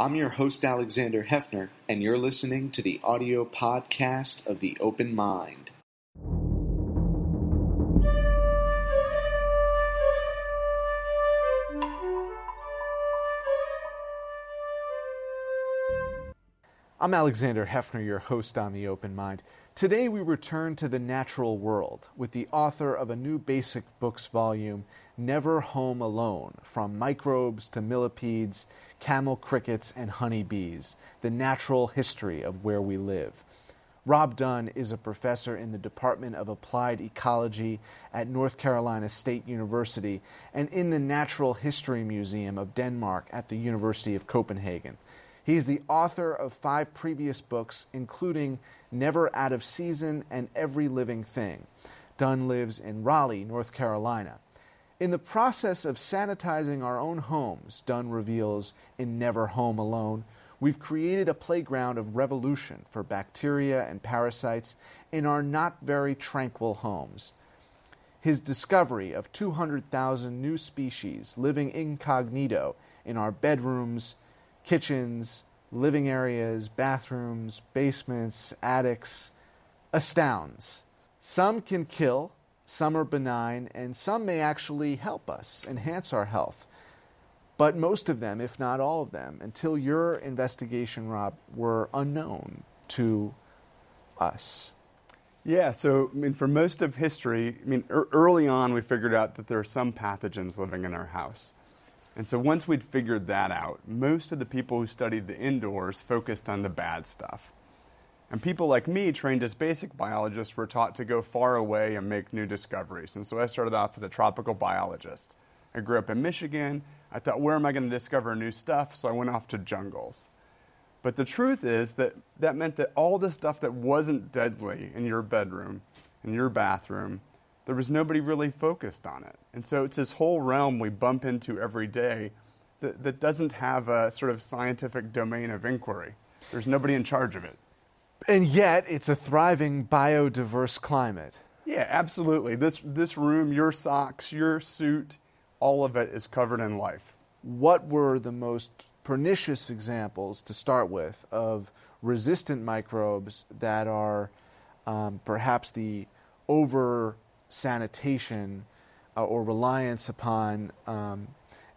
I'm your host, Alexander Heffner, and you're listening to the audio podcast of The Open Mind. I'm Alexander Heffner, your host on The Open Mind. Today we return to the natural world with the author of a new basic books volume, Never Home Alone From Microbes to Millipedes, Camel Crickets, and Honeybees The Natural History of Where We Live. Rob Dunn is a professor in the Department of Applied Ecology at North Carolina State University and in the Natural History Museum of Denmark at the University of Copenhagen. He is the author of five previous books, including Never Out of Season and Every Living Thing. Dunn lives in Raleigh, North Carolina. In the process of sanitizing our own homes, Dunn reveals in Never Home Alone, we've created a playground of revolution for bacteria and parasites in our not very tranquil homes. His discovery of 200,000 new species living incognito in our bedrooms, kitchens, living areas, bathrooms, basements, attics astounds. Some can kill, some are benign, and some may actually help us, enhance our health. But most of them, if not all of them, until your investigation, Rob, were unknown to us. Yeah, so I mean, for most of history, I mean, er- early on, we figured out that there are some pathogens living in our house. And so once we'd figured that out, most of the people who studied the indoors focused on the bad stuff. And people like me, trained as basic biologists, were taught to go far away and make new discoveries. And so I started off as a tropical biologist. I grew up in Michigan. I thought, where am I going to discover new stuff? So I went off to jungles. But the truth is that that meant that all the stuff that wasn't deadly in your bedroom, in your bathroom, there was nobody really focused on it. And so it's this whole realm we bump into every day that, that doesn't have a sort of scientific domain of inquiry. There's nobody in charge of it. And yet, it's a thriving biodiverse climate. Yeah, absolutely. This, this room, your socks, your suit, all of it is covered in life. What were the most pernicious examples to start with of resistant microbes that are um, perhaps the over sanitation uh, or reliance upon um,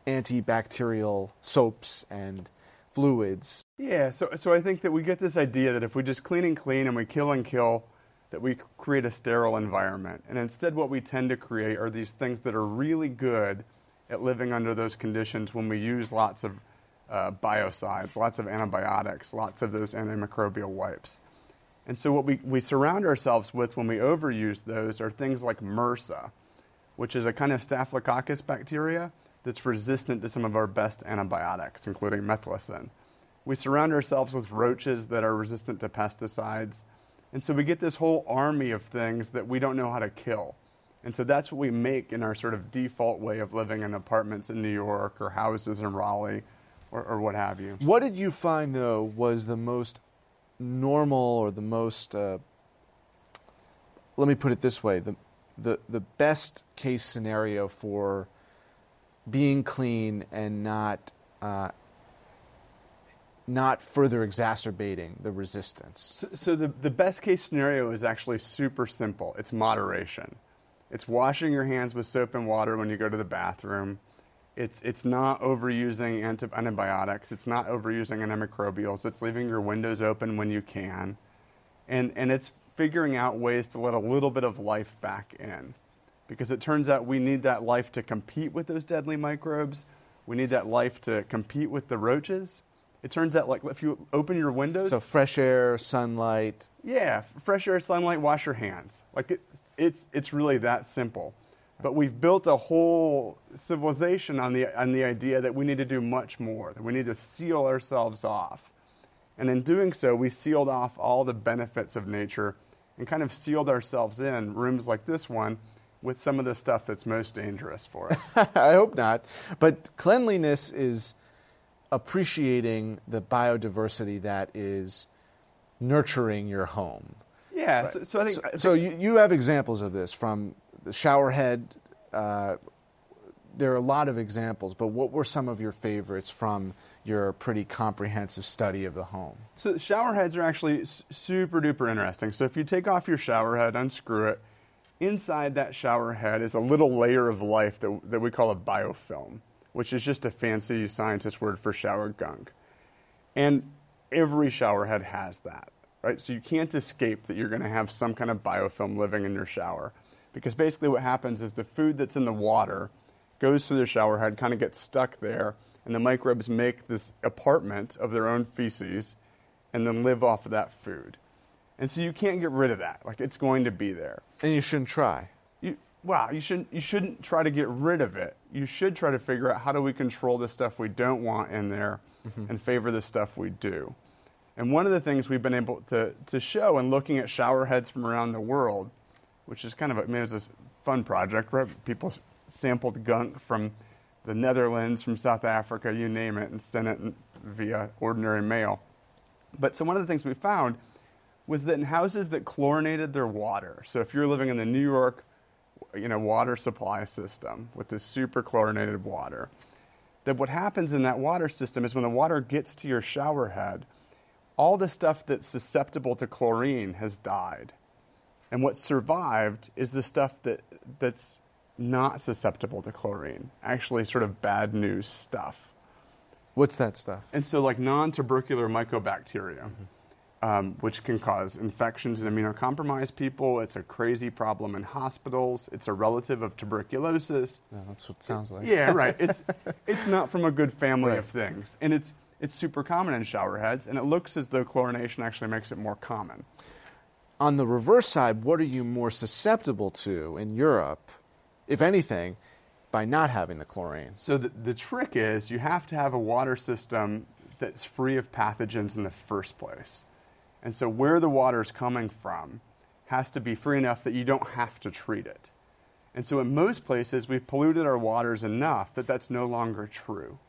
antibacterial soaps and fluids. Yeah, so, so I think that we get this idea that if we just clean and clean and we kill and kill, that we create a sterile environment. And instead, what we tend to create are these things that are really good at living under those conditions when we use lots of uh, biocides, lots of antibiotics, lots of those antimicrobial wipes. And so, what we, we surround ourselves with when we overuse those are things like MRSA, which is a kind of staphylococcus bacteria that's resistant to some of our best antibiotics, including methicillin. We surround ourselves with roaches that are resistant to pesticides. And so we get this whole army of things that we don't know how to kill. And so that's what we make in our sort of default way of living in apartments in New York or houses in Raleigh or, or what have you. What did you find, though, was the most normal or the most, uh, let me put it this way, the, the, the best case scenario for being clean and not uh, not further exacerbating the resistance. So, so, the, the best case scenario is actually super simple. It's moderation. It's washing your hands with soap and water when you go to the bathroom. It's, it's not overusing anti- antibiotics. It's not overusing antimicrobials. It's leaving your windows open when you can. And, and it's figuring out ways to let a little bit of life back in because it turns out we need that life to compete with those deadly microbes. We need that life to compete with the roaches. It turns out, like, if you open your windows. So, fresh air, sunlight. Yeah, fresh air, sunlight, wash your hands. Like, it, it's, it's really that simple. But we've built a whole civilization on the, on the idea that we need to do much more, that we need to seal ourselves off. And in doing so, we sealed off all the benefits of nature and kind of sealed ourselves in rooms like this one with some of the stuff that's most dangerous for us. I hope not. But cleanliness is appreciating the biodiversity that is nurturing your home. Yeah, right. so, so, I think. So, I think so you, you, have examples of this from the showerhead. Uh, there are a lot of examples, but what were some of your favorites from your pretty comprehensive study of the home. So shower heads are actually super duper interesting. So if you take off your shower head, unscrew it, inside that shower head is a little layer of life that, that we call a biofilm, which is just a fancy scientist word for shower gunk. And every shower head has that, right? So you can't escape that you're going to have some kind of biofilm living in your shower. Because basically what happens is the food that's in the water goes through the shower head, kind of gets stuck there, and the microbes make this apartment of their own feces and then live off of that food. And so you can't get rid of that. Like it's going to be there. And you shouldn't try. You, wow, you shouldn't, you shouldn't try to get rid of it. You should try to figure out how do we control the stuff we don't want in there mm-hmm. and favor the stuff we do. And one of the things we've been able to, to show in looking at shower heads from around the world, which is kind of a, I mean, it's a fun project, right? People sampled gunk from the Netherlands, from South Africa, you name it, and sent it via ordinary mail. But so one of the things we found was that in houses that chlorinated their water, so if you're living in the New York you know, water supply system with this super chlorinated water, that what happens in that water system is when the water gets to your shower head, all the stuff that's susceptible to chlorine has died. And what survived is the stuff that, that's not susceptible to chlorine. Actually, sort of bad news stuff. What's that stuff? And so, like non tubercular mycobacteria, mm-hmm. Um, which can cause infections in immunocompromised people. It's a crazy problem in hospitals. It's a relative of tuberculosis. Yeah, that's what it sounds like. Yeah, right. It's, it's not from a good family right. of things. And it's, it's super common in shower heads, and it looks as though chlorination actually makes it more common. On the reverse side, what are you more susceptible to in Europe? if anything, by not having the chlorine. So the, the trick is you have to have a water system that's free of pathogens in the first place. And so where the water is coming from has to be free enough that you don't have to treat it. And so in most places, we've polluted our waters enough that that's no longer true.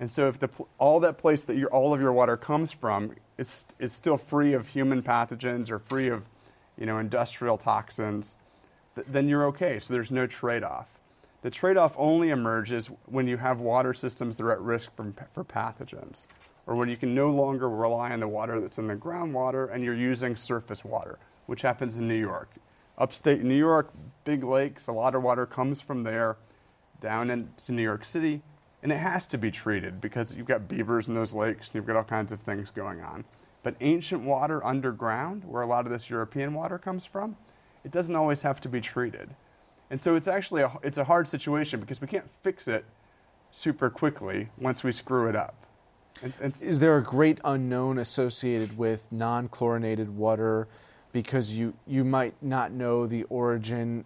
And so if the, all that place that your, all of your water comes from is, is still free of human pathogens or free of you know, industrial toxins, then you're okay. So there's no trade off. The trade off only emerges when you have water systems that are at risk from, for pathogens, or when you can no longer rely on the water that's in the groundwater and you're using surface water, which happens in New York. Upstate New York, big lakes, a lot of water comes from there down into New York City, and it has to be treated because you've got beavers in those lakes and you've got all kinds of things going on. But ancient water underground, where a lot of this European water comes from, it doesn't always have to be treated. And so it's actually a, it's a hard situation because we can't fix it super quickly once we screw it up. And, and Is there a great unknown associated with non chlorinated water because you, you might not know the origin?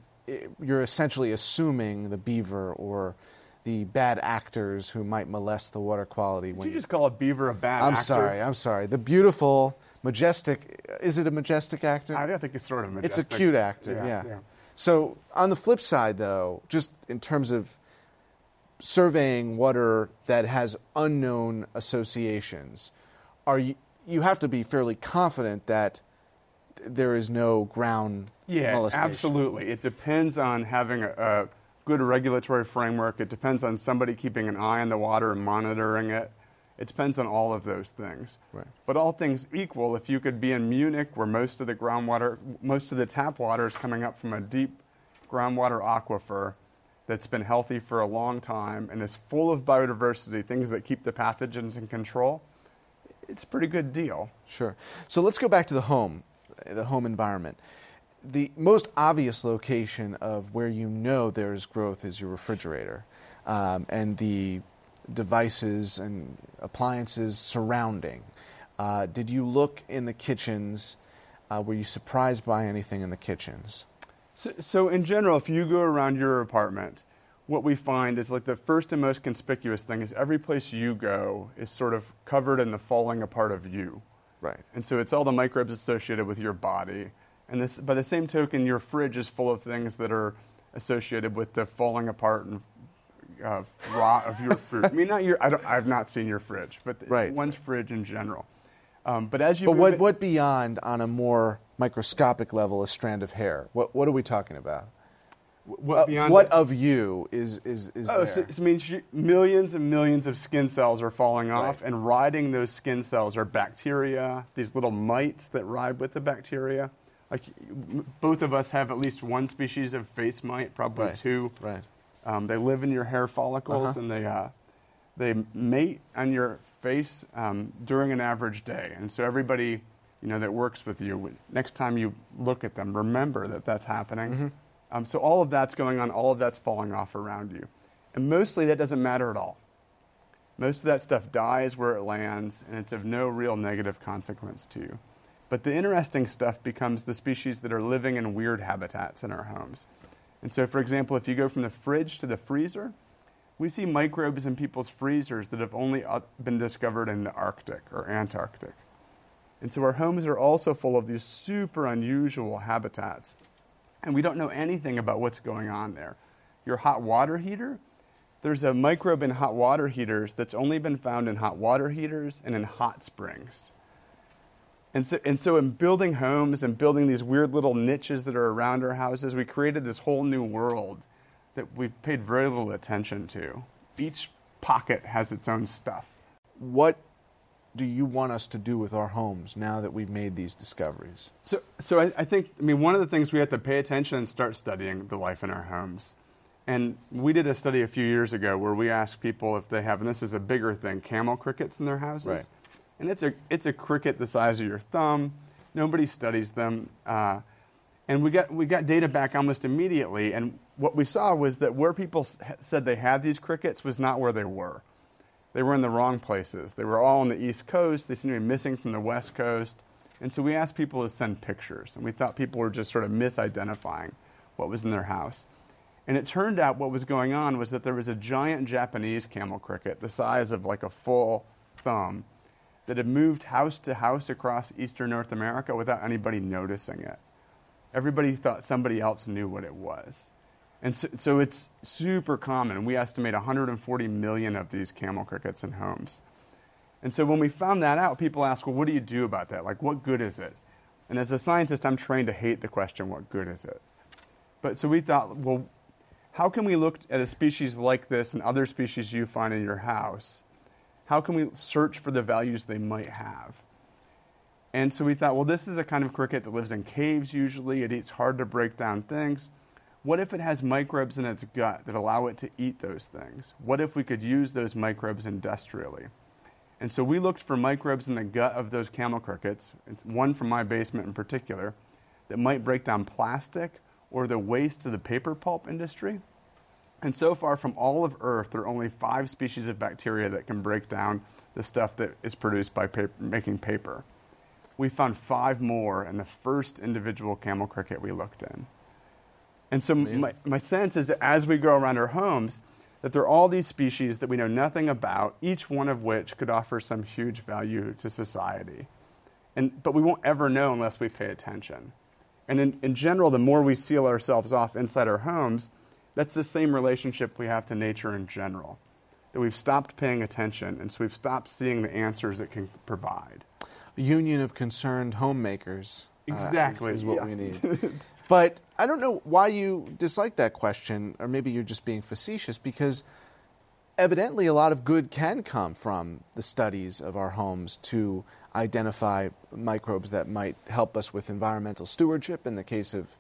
You're essentially assuming the beaver or the bad actors who might molest the water quality. Did you just call a beaver a bad actor? I'm actor? sorry, I'm sorry. The beautiful majestic. Is it a majestic actor? I think it's sort of a majestic. It's a cute actor, yeah, yeah. yeah. So on the flip side, though, just in terms of surveying water that has unknown associations, are you you have to be fairly confident that there is no ground yeah, molestation. absolutely. It depends on having a, a good regulatory framework. It depends on somebody keeping an eye on the water and monitoring it. It depends on all of those things. Right. But all things equal, if you could be in Munich where most of the groundwater, most of the tap water is coming up from a deep groundwater aquifer that's been healthy for a long time and is full of biodiversity, things that keep the pathogens in control, it's a pretty good deal. Sure. So let's go back to the home, the home environment. The most obvious location of where you know there's growth is your refrigerator. Um, and the devices and appliances surrounding. Uh, did you look in the kitchens? Uh, were you surprised by anything in the kitchens? So, so, in general, if you go around your apartment, what we find is like the first and most conspicuous thing is every place you go is sort of covered in the falling apart of you. Right. And so it's all the microbes associated with your body. And this, by the same token, your fridge is full of things that are associated with the falling apart and uh, rot of your food. I mean, not your. I don't. I've not seen your fridge, but right. one's fridge in general. Um, but as you. But what, it, what beyond on a more microscopic level a strand of hair? What what are we talking about? What, Uh, what it- of you is is is Oh, there? so, so it means you- millions and millions of skin cells are falling off, Right. and riding those skin cells are bacteria, these little mites that ride with the bacteria. Like both of us have at least one species of face mite, probably Right. two. right. Um, they live in your hair follicles, Uh-huh. and they uh, they mate on your face um, during an average day. And so everybody, you know, that works with you, next time you look at them, remember that that's happening. Mm-hmm. Um, so all of that's going on, all of that's falling off around you, and mostly that doesn't matter at all. Most of that stuff dies where it lands, and it's of no real negative consequence to you. But the interesting stuff becomes the species that are living in weird habitats in our homes. And so, for example, if you go from the fridge to the freezer, we see microbes in people's freezers that have only uh, been discovered in the Arctic or Antarctic. And so our homes are also full of these super unusual habitats. And we don't know anything about what's going on there. Your hot water heater, there's a microbe in hot water heaters that's only been found in hot water heaters and in hot springs. And so, and so, in building homes and building these weird little niches that are around our houses, we created this whole new world that we've paid very little attention to. Each pocket has its own stuff. What do you want us to do with our homes now that we've made these discoveries? So, so I, I think, I mean, one of the things we have to pay attention and start studying the life in our homes. And we did a study a few years ago where we asked people if they have, and this is a bigger thing, camel crickets in their houses. Right. And it's a, it's a cricket the size of your thumb. Nobody studies them. Uh, and we got, we got data back almost immediately. And what we saw was that where people said they had these crickets was not where they were. They were in the wrong places. They were all on the East Coast. They seemed to be missing from the West Coast. And so we asked people to send pictures. And we thought people were just sort of misidentifying what was in their house. And it turned out what was going on was that there was a giant Japanese camel cricket, the size of like a full thumb, that had moved house to house across eastern North America without anybody noticing it. Everybody thought somebody else knew what it was. And so, so it's super common. We estimate 140 million of these camel crickets in homes. And so when we found that out, people ask, well, what do you do about that? Like, what good is it? And as a scientist, I'm trained to hate the question, what good is it? But so we thought, well, how can we look at a species like this and other species you find in your house? How can we search for the values they might have? And so we thought, well, this is a kind of cricket that lives in caves usually. It eats hard to break down things. What if it has microbes in its gut that allow it to eat those things? What if we could use those microbes industrially? And so we looked for microbes in the gut of those camel crickets, one from my basement in particular, that might break down plastic or the waste of the paper pulp industry. And so far, from all of Earth, there are only five species of bacteria that can break down the stuff that is produced by paper, making paper. We found five more in the first individual camel cricket we looked in. And so, my, my sense is that as we go around our homes, that there are all these species that we know nothing about, each one of which could offer some huge value to society. And, but we won't ever know unless we pay attention. And in, in general, the more we seal ourselves off inside our homes, that's the same relationship we have to nature in general. That we've stopped paying attention, and so we've stopped seeing the answers it can provide. A union of concerned homemakers. uh, is- Exactly, is, what yeah. we need. but I don't know why you dislike that question, or maybe you're just being facetious, because evidently a lot of good can come from the studies of our homes to identify microbes that might help us with environmental stewardship in the case of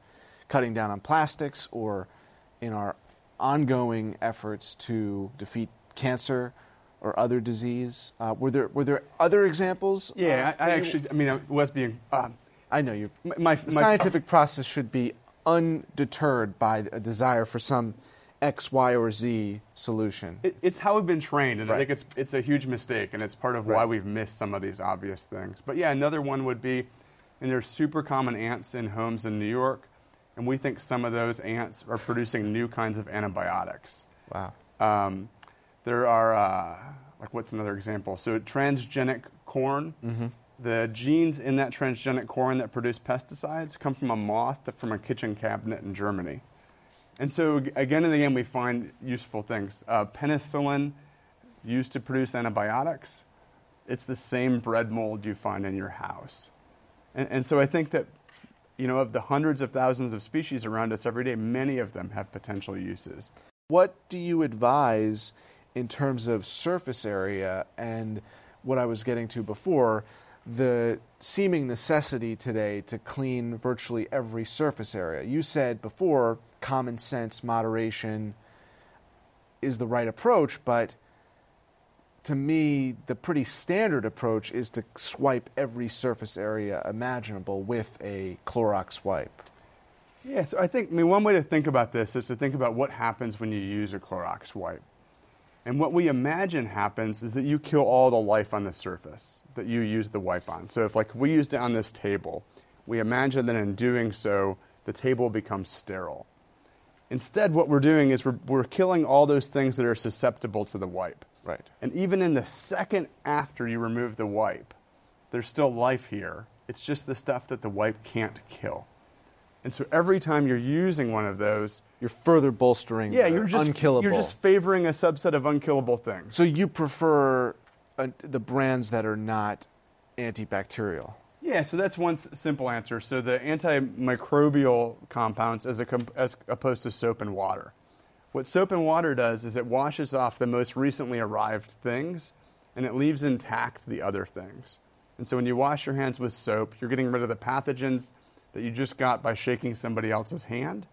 cutting down on plastics or in our ongoing efforts to defeat cancer or other disease. Uh, were there were there other examples? Yeah, uh, I, I actually, I mean, I was being. Uh, I know you. my, my, The my- scientific process should be undeterred by a desire for some X, Y, or Z solution. It, it's how we've been trained, and I think it's it's a huge mistake, and it's part of why we've missed some of these obvious things. But yeah, another one would be, and there's super common ants in homes in New York, and we think some of those ants are producing new kinds of antibiotics. wow. Um, there are, uh, like, what's another example? So, transgenic corn. The genes in that transgenic corn that produce pesticides come from a moth from a kitchen cabinet in Germany. And so, again and again, we find useful things. Uh, penicillin used to produce antibiotics. It's the same bread mold you find in your house. And, and so, I think that you know, of the hundreds of thousands of species around us every day, many of them have potential uses. What do you advise in terms of surface area and what I was getting to before, the seeming necessity today to clean virtually every surface area? You said before common sense, moderation is the right approach, but to me, the pretty standard approach is to swipe every surface area imaginable with a Clorox wipe. Yeah, so I think, I mean, one way to think about this is to think about what happens when you use a Clorox wipe. And what we imagine happens is that you kill all the life on the surface that you use the wipe on. So if, like, we used it on this table, we imagine that in doing so, the table becomes sterile. Instead, what we're doing is we're, we're killing all those things that are susceptible to the wipe. Right. And even in the second after you remove the wipe, there's still life here. It's just the stuff that the wipe can't kill. And so every time you're using one of those, You're further bolstering yeah, the you're just unkillable. You're just favoring a subset of unkillable things. so you prefer uh, the brands that are not antibacterial. Yeah, so that's one s- simple answer. So the antimicrobial compounds as, a com- as opposed to soap and water. What soap and water does is it washes off the most recently arrived things and it leaves intact the other things. And so when you wash your hands with soap, you're getting rid of the pathogens that you just got by shaking somebody else's hand,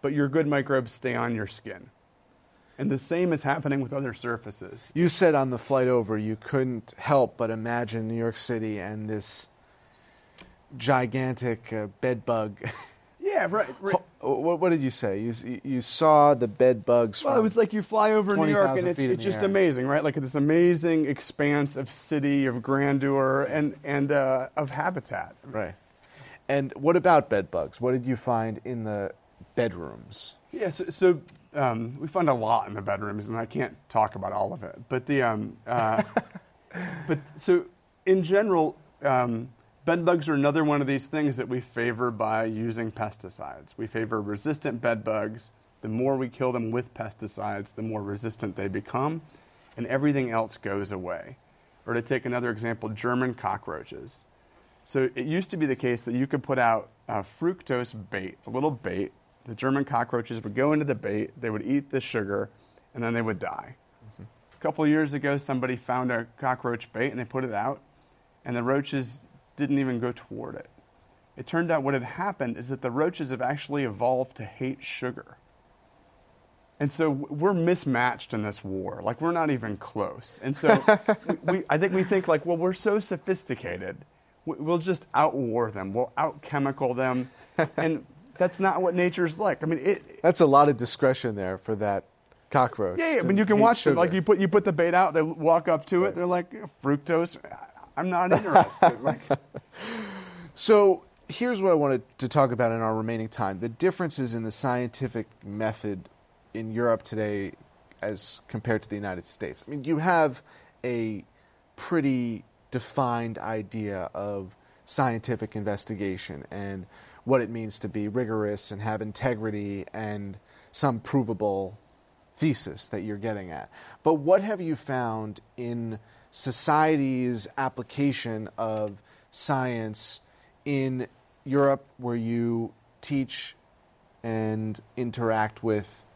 but your good microbes stay on your skin. And the same is happening with other surfaces. You said on the flight over you couldn't help but imagine New York City and this gigantic uh, bed bug. Yeah, right. right. what, what did you say? You, you saw the bed bugs Well, it was like you fly over New York and it's, it's just air. amazing, right? Like this amazing expanse of city, of grandeur, and, and uh, of habitat. right. And what about bed bugs? What did you find in the bedrooms? Yeah, so, so um, we find a lot in the bedrooms, and I can't talk about all of it. But the um, uh, but so in general, um, bed bugs are another one of these things that we favor by using pesticides. We favor resistant bed bugs. The more we kill them with pesticides, the more resistant they become, and everything else goes away. Or to take another example, German cockroaches. So it used to be the case that you could put out uh, fructose bait, a little bait. The German cockroaches would go into the bait, they would eat the sugar, and then they would die. Mm-hmm. A couple of years ago, somebody found a cockroach bait and they put it out, and the roaches didn't even go toward it. It turned out what had happened is that the roaches have actually evolved to hate sugar. And so we're mismatched in this war. Like we're not even close. And so we, we, I think we think like, well, we're so sophisticated. We- We'll just outwar them. We'll outchemical them. and that's not what nature's like. I mean, it, That's a lot of discretion there for that cockroach. yeah, yeah. to When you can watch them, like you put you put the bait out, they walk up to it. They're like fructose. I'm not interested. like, So here's what I wanted to talk about in our remaining time the differences in the scientific method in Europe today as compared to the United States. I mean, you have a pretty defined idea of scientific investigation and what it means to be rigorous and have integrity and some provable thesis that you're getting at. But what have you found in society's application of science in Europe, where you teach and interact with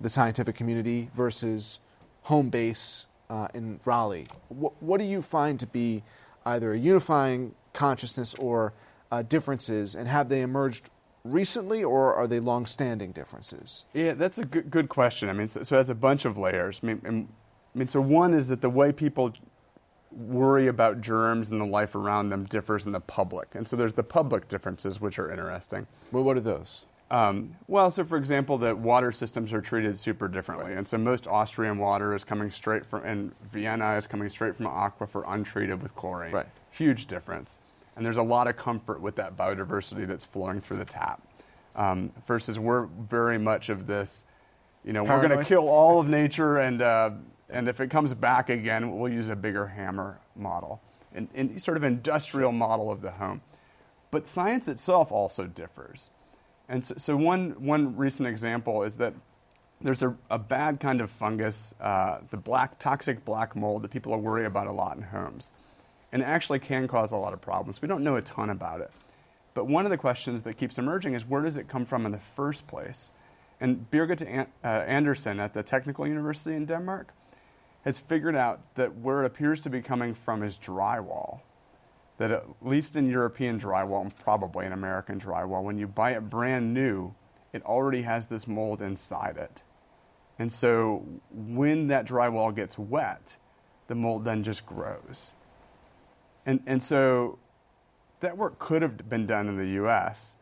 the scientific community, versus home base uh, in Raleigh? What, what do you find to be either a unifying consciousness or uh, differences, and have they emerged recently, or are they long-standing differences? Yeah, that's a good, good question. I mean, so, so it has a bunch of layers. I mean, I mean, so one is that the way people worry about germs and the life around them differs in the public, and so there's the public differences, which are interesting. Well, what are those? Um, well, so for example, the water systems are treated super differently, and so most Austrian water is coming straight from, and Vienna is coming straight from an aquifer untreated with chlorine. Right. Huge difference, and there's a lot of comfort with that biodiversity that's flowing through the tap. Um, versus we're very much of this, you know, we're going to kill all of nature, and uh, and if it comes back again, we'll use a bigger hammer model, and, and sort of industrial model of the home. But science itself also differs. And so, so one, one recent example is that there's a, a bad kind of fungus, uh, the black, toxic black mold that people worry about a lot in homes. And it actually can cause a lot of problems. We don't know a ton about it. But one of the questions that keeps emerging is where does it come from in the first place? And Birgit An- uh, Andersen at the Technical University in Denmark has figured out that where it appears to be coming from is drywall. That at least in European drywall, and probably in American drywall, when you buy it brand new, it already has this mold inside it. And so when that drywall gets wet, the mold then just grows. And, and so that work could have been done in the US,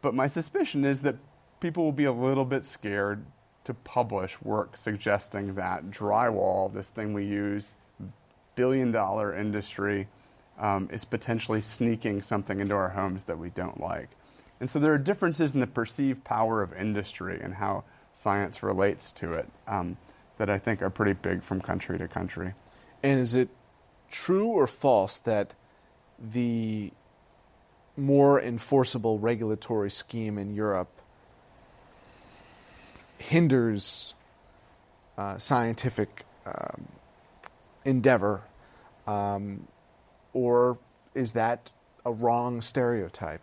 but my suspicion is that people will be a little bit scared to publish work suggesting that drywall, this thing we use, billion dollar industry, um, is potentially sneaking something into our homes that we don't like. And so there are differences in the perceived power of industry and how science relates to it um, that I think are pretty big from country to country. And is it true or false that the more enforceable regulatory scheme in Europe hinders uh, scientific um, endeavor, um, or is that a wrong stereotype?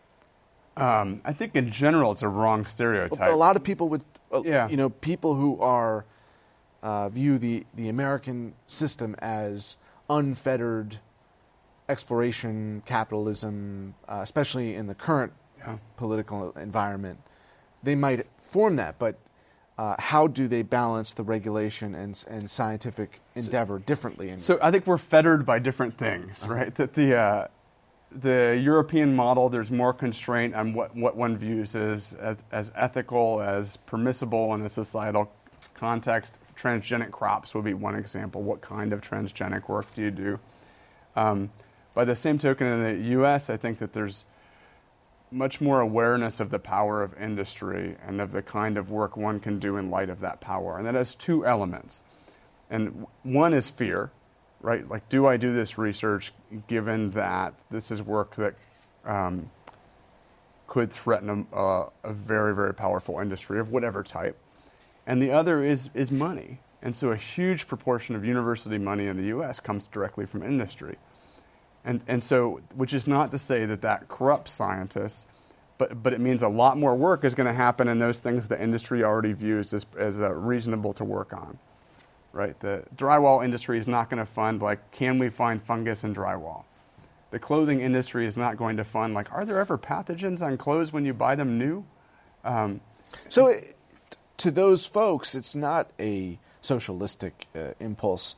Um, I think in general it's a wrong stereotype. A lot of people would, uh, Yeah. you know, people who are uh, view the the American system as unfettered exploration capitalism, uh, especially in the current Yeah. political environment. They might form that, but uh, how do they balance the regulation and and scientific endeavor differently? In So I think we're fettered by different things, right? That the uh, the European model, there's more constraint on what, what one views as as ethical, as permissible in a societal context. Transgenic crops would be one example. What kind of transgenic work do you do? Um, by the same token, in the U.S., I think that there's much more awareness of the power of industry and of the kind of work one can do in light of that power. And that has two elements. And one is fear, right? Like, do I do this research given that this is work that um, could threaten a, a, a very, very powerful industry of whatever type? And the other is, is money. And so a huge proportion of university money in the US comes directly from industry. And, and so, which is not to say that that corrupts scientists, but, but it means a lot more work is going to happen in those things the industry already views as, as uh, reasonable to work on. Right? The drywall industry is not going to fund, like, can we find fungus in drywall? The clothing industry is not going to fund, like, are there ever pathogens on clothes when you buy them new? Um, So, it, to those folks, it's not a socialistic uh, impulse.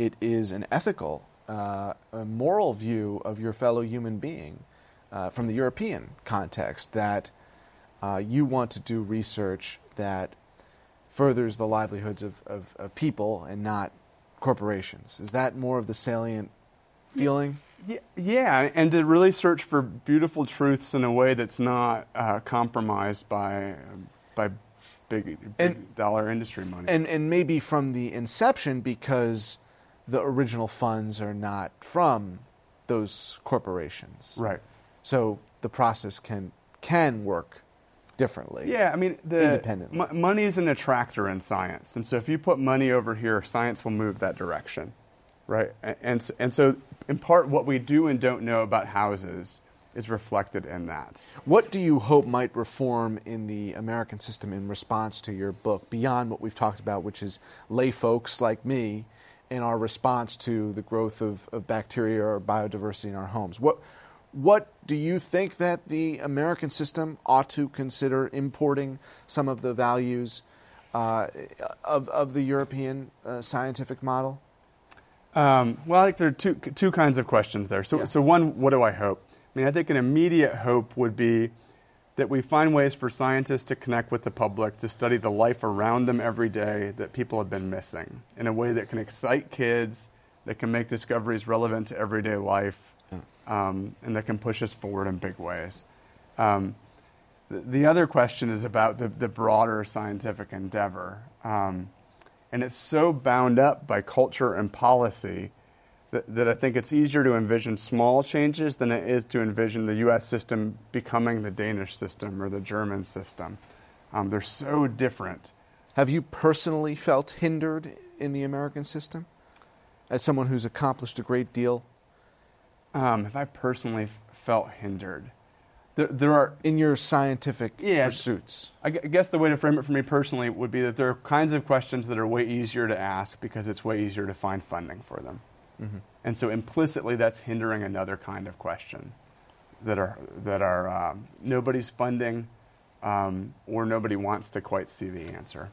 It is an ethical, uh, a moral view of your fellow human being uh, from the European context that uh, you want to do research that furthers the livelihoods of, of, of people and not corporations. Is that more of the salient feeling? Yeah, yeah, and to really search for beautiful truths in a way that's not uh, compromised by by big, big And- dollar industry money. and and maybe from the inception because the original funds are not from those corporations. right. So the process can can work differently. Yeah, I mean, the Independently. mo- money is an attractor in science, and so if you put money over here, science will move that direction, right? And and so, in part, what we do and don't know about houses is reflected in that. What do you hope might reform in the American system in response to your book beyond what we've talked about, which is lay folks like me and our response to the growth of, of bacteria or biodiversity in our homes? What what do you think that the American system ought to consider importing some of the values uh, of, of the European uh, scientific model? Um, well, I think there are two, two kinds of questions there. So, Yeah. so one, what do I hope? I mean, I think an immediate hope would be that we find ways for scientists to connect with the public, to study the life around them every day that people have been missing in a way that can excite kids, that can make discoveries relevant to everyday life, um, and that can push us forward in big ways. Um, the, the other question is about the, the broader scientific endeavor. Um, and it's so bound up by culture and policy that, that I think it's easier to envision small changes than it is to envision the US system becoming the Danish system or the German system. Um, they're so different. Have you personally felt hindered in the American system? As someone who's accomplished a great deal? Um, have I personally f- felt hindered? there, there are in your scientific Yeah. pursuits? I I guess the way to frame it for me personally would be that there are kinds of questions that are way easier to ask because it's way easier to find funding for them. And so implicitly, that's hindering another kind of question that are, that are um, nobody's funding um, or nobody wants to quite see the answer.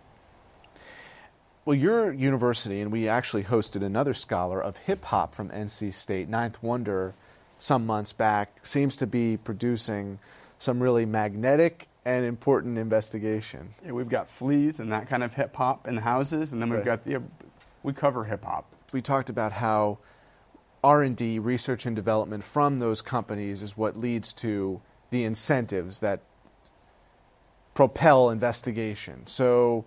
Well, your university, and we actually hosted another scholar of hip hop from NC State, Ninth Wonder, some months back, seems to be producing some really magnetic and important investigation. Yeah, we've got fleas and that kind of hip hop in the houses, and then we've Right. got the, we cover hip hop. We talked about how R&D, research and development from those companies is what leads to the incentives that propel investigation. So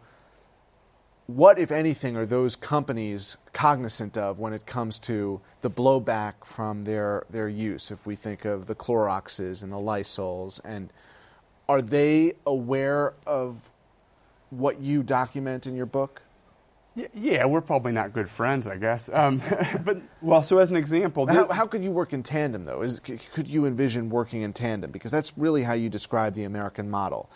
what, if anything, are those companies cognizant of when it comes to the blowback from their, their use? If we think of the Cloroxes and the Lysols, and are they aware of what you document in your book? Yeah, we're probably not good friends, I guess. Um, but well, so as an example, How, how could you work in tandem, though? Is, could you envision working in tandem? Because that's really how you describe the American model.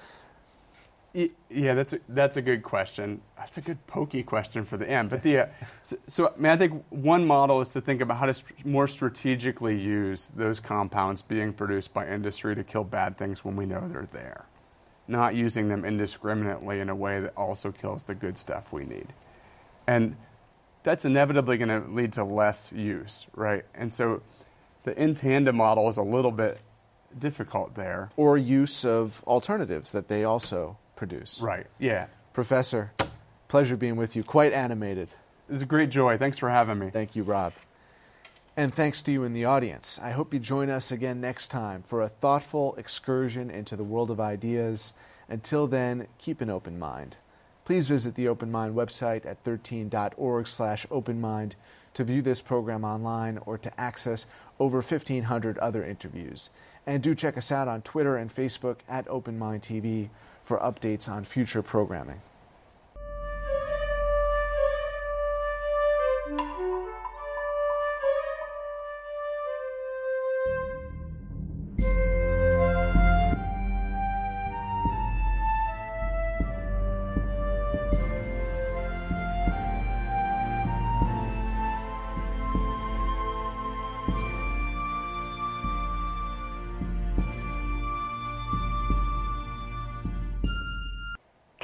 Yeah, that's a, that's a good question. That's a good pokey question for the end. But the uh, so, so I, mean, I think one model is to think about how to st- more strategically use those compounds being produced by industry to kill bad things when we know they're there, not using them indiscriminately in a way that also kills the good stuff we need, and that's inevitably going to lead to less use, right? And so the in tandem model is a little bit difficult there. Or use of alternatives that they also produce. Right. Yeah. Professor, pleasure being with you. Quite animated. It was a great joy. Thanks for having me. Thank you, Rob. And thanks to you in the audience. I hope you join us again next time for a thoughtful excursion into the world of ideas. Until then, keep an open mind. Please visit the Open Mind website at 13.org slash openmind to view this program online or to access over 1500 other interviews. And do check us out on Twitter and Facebook at Open Mind TV for updates on future programming.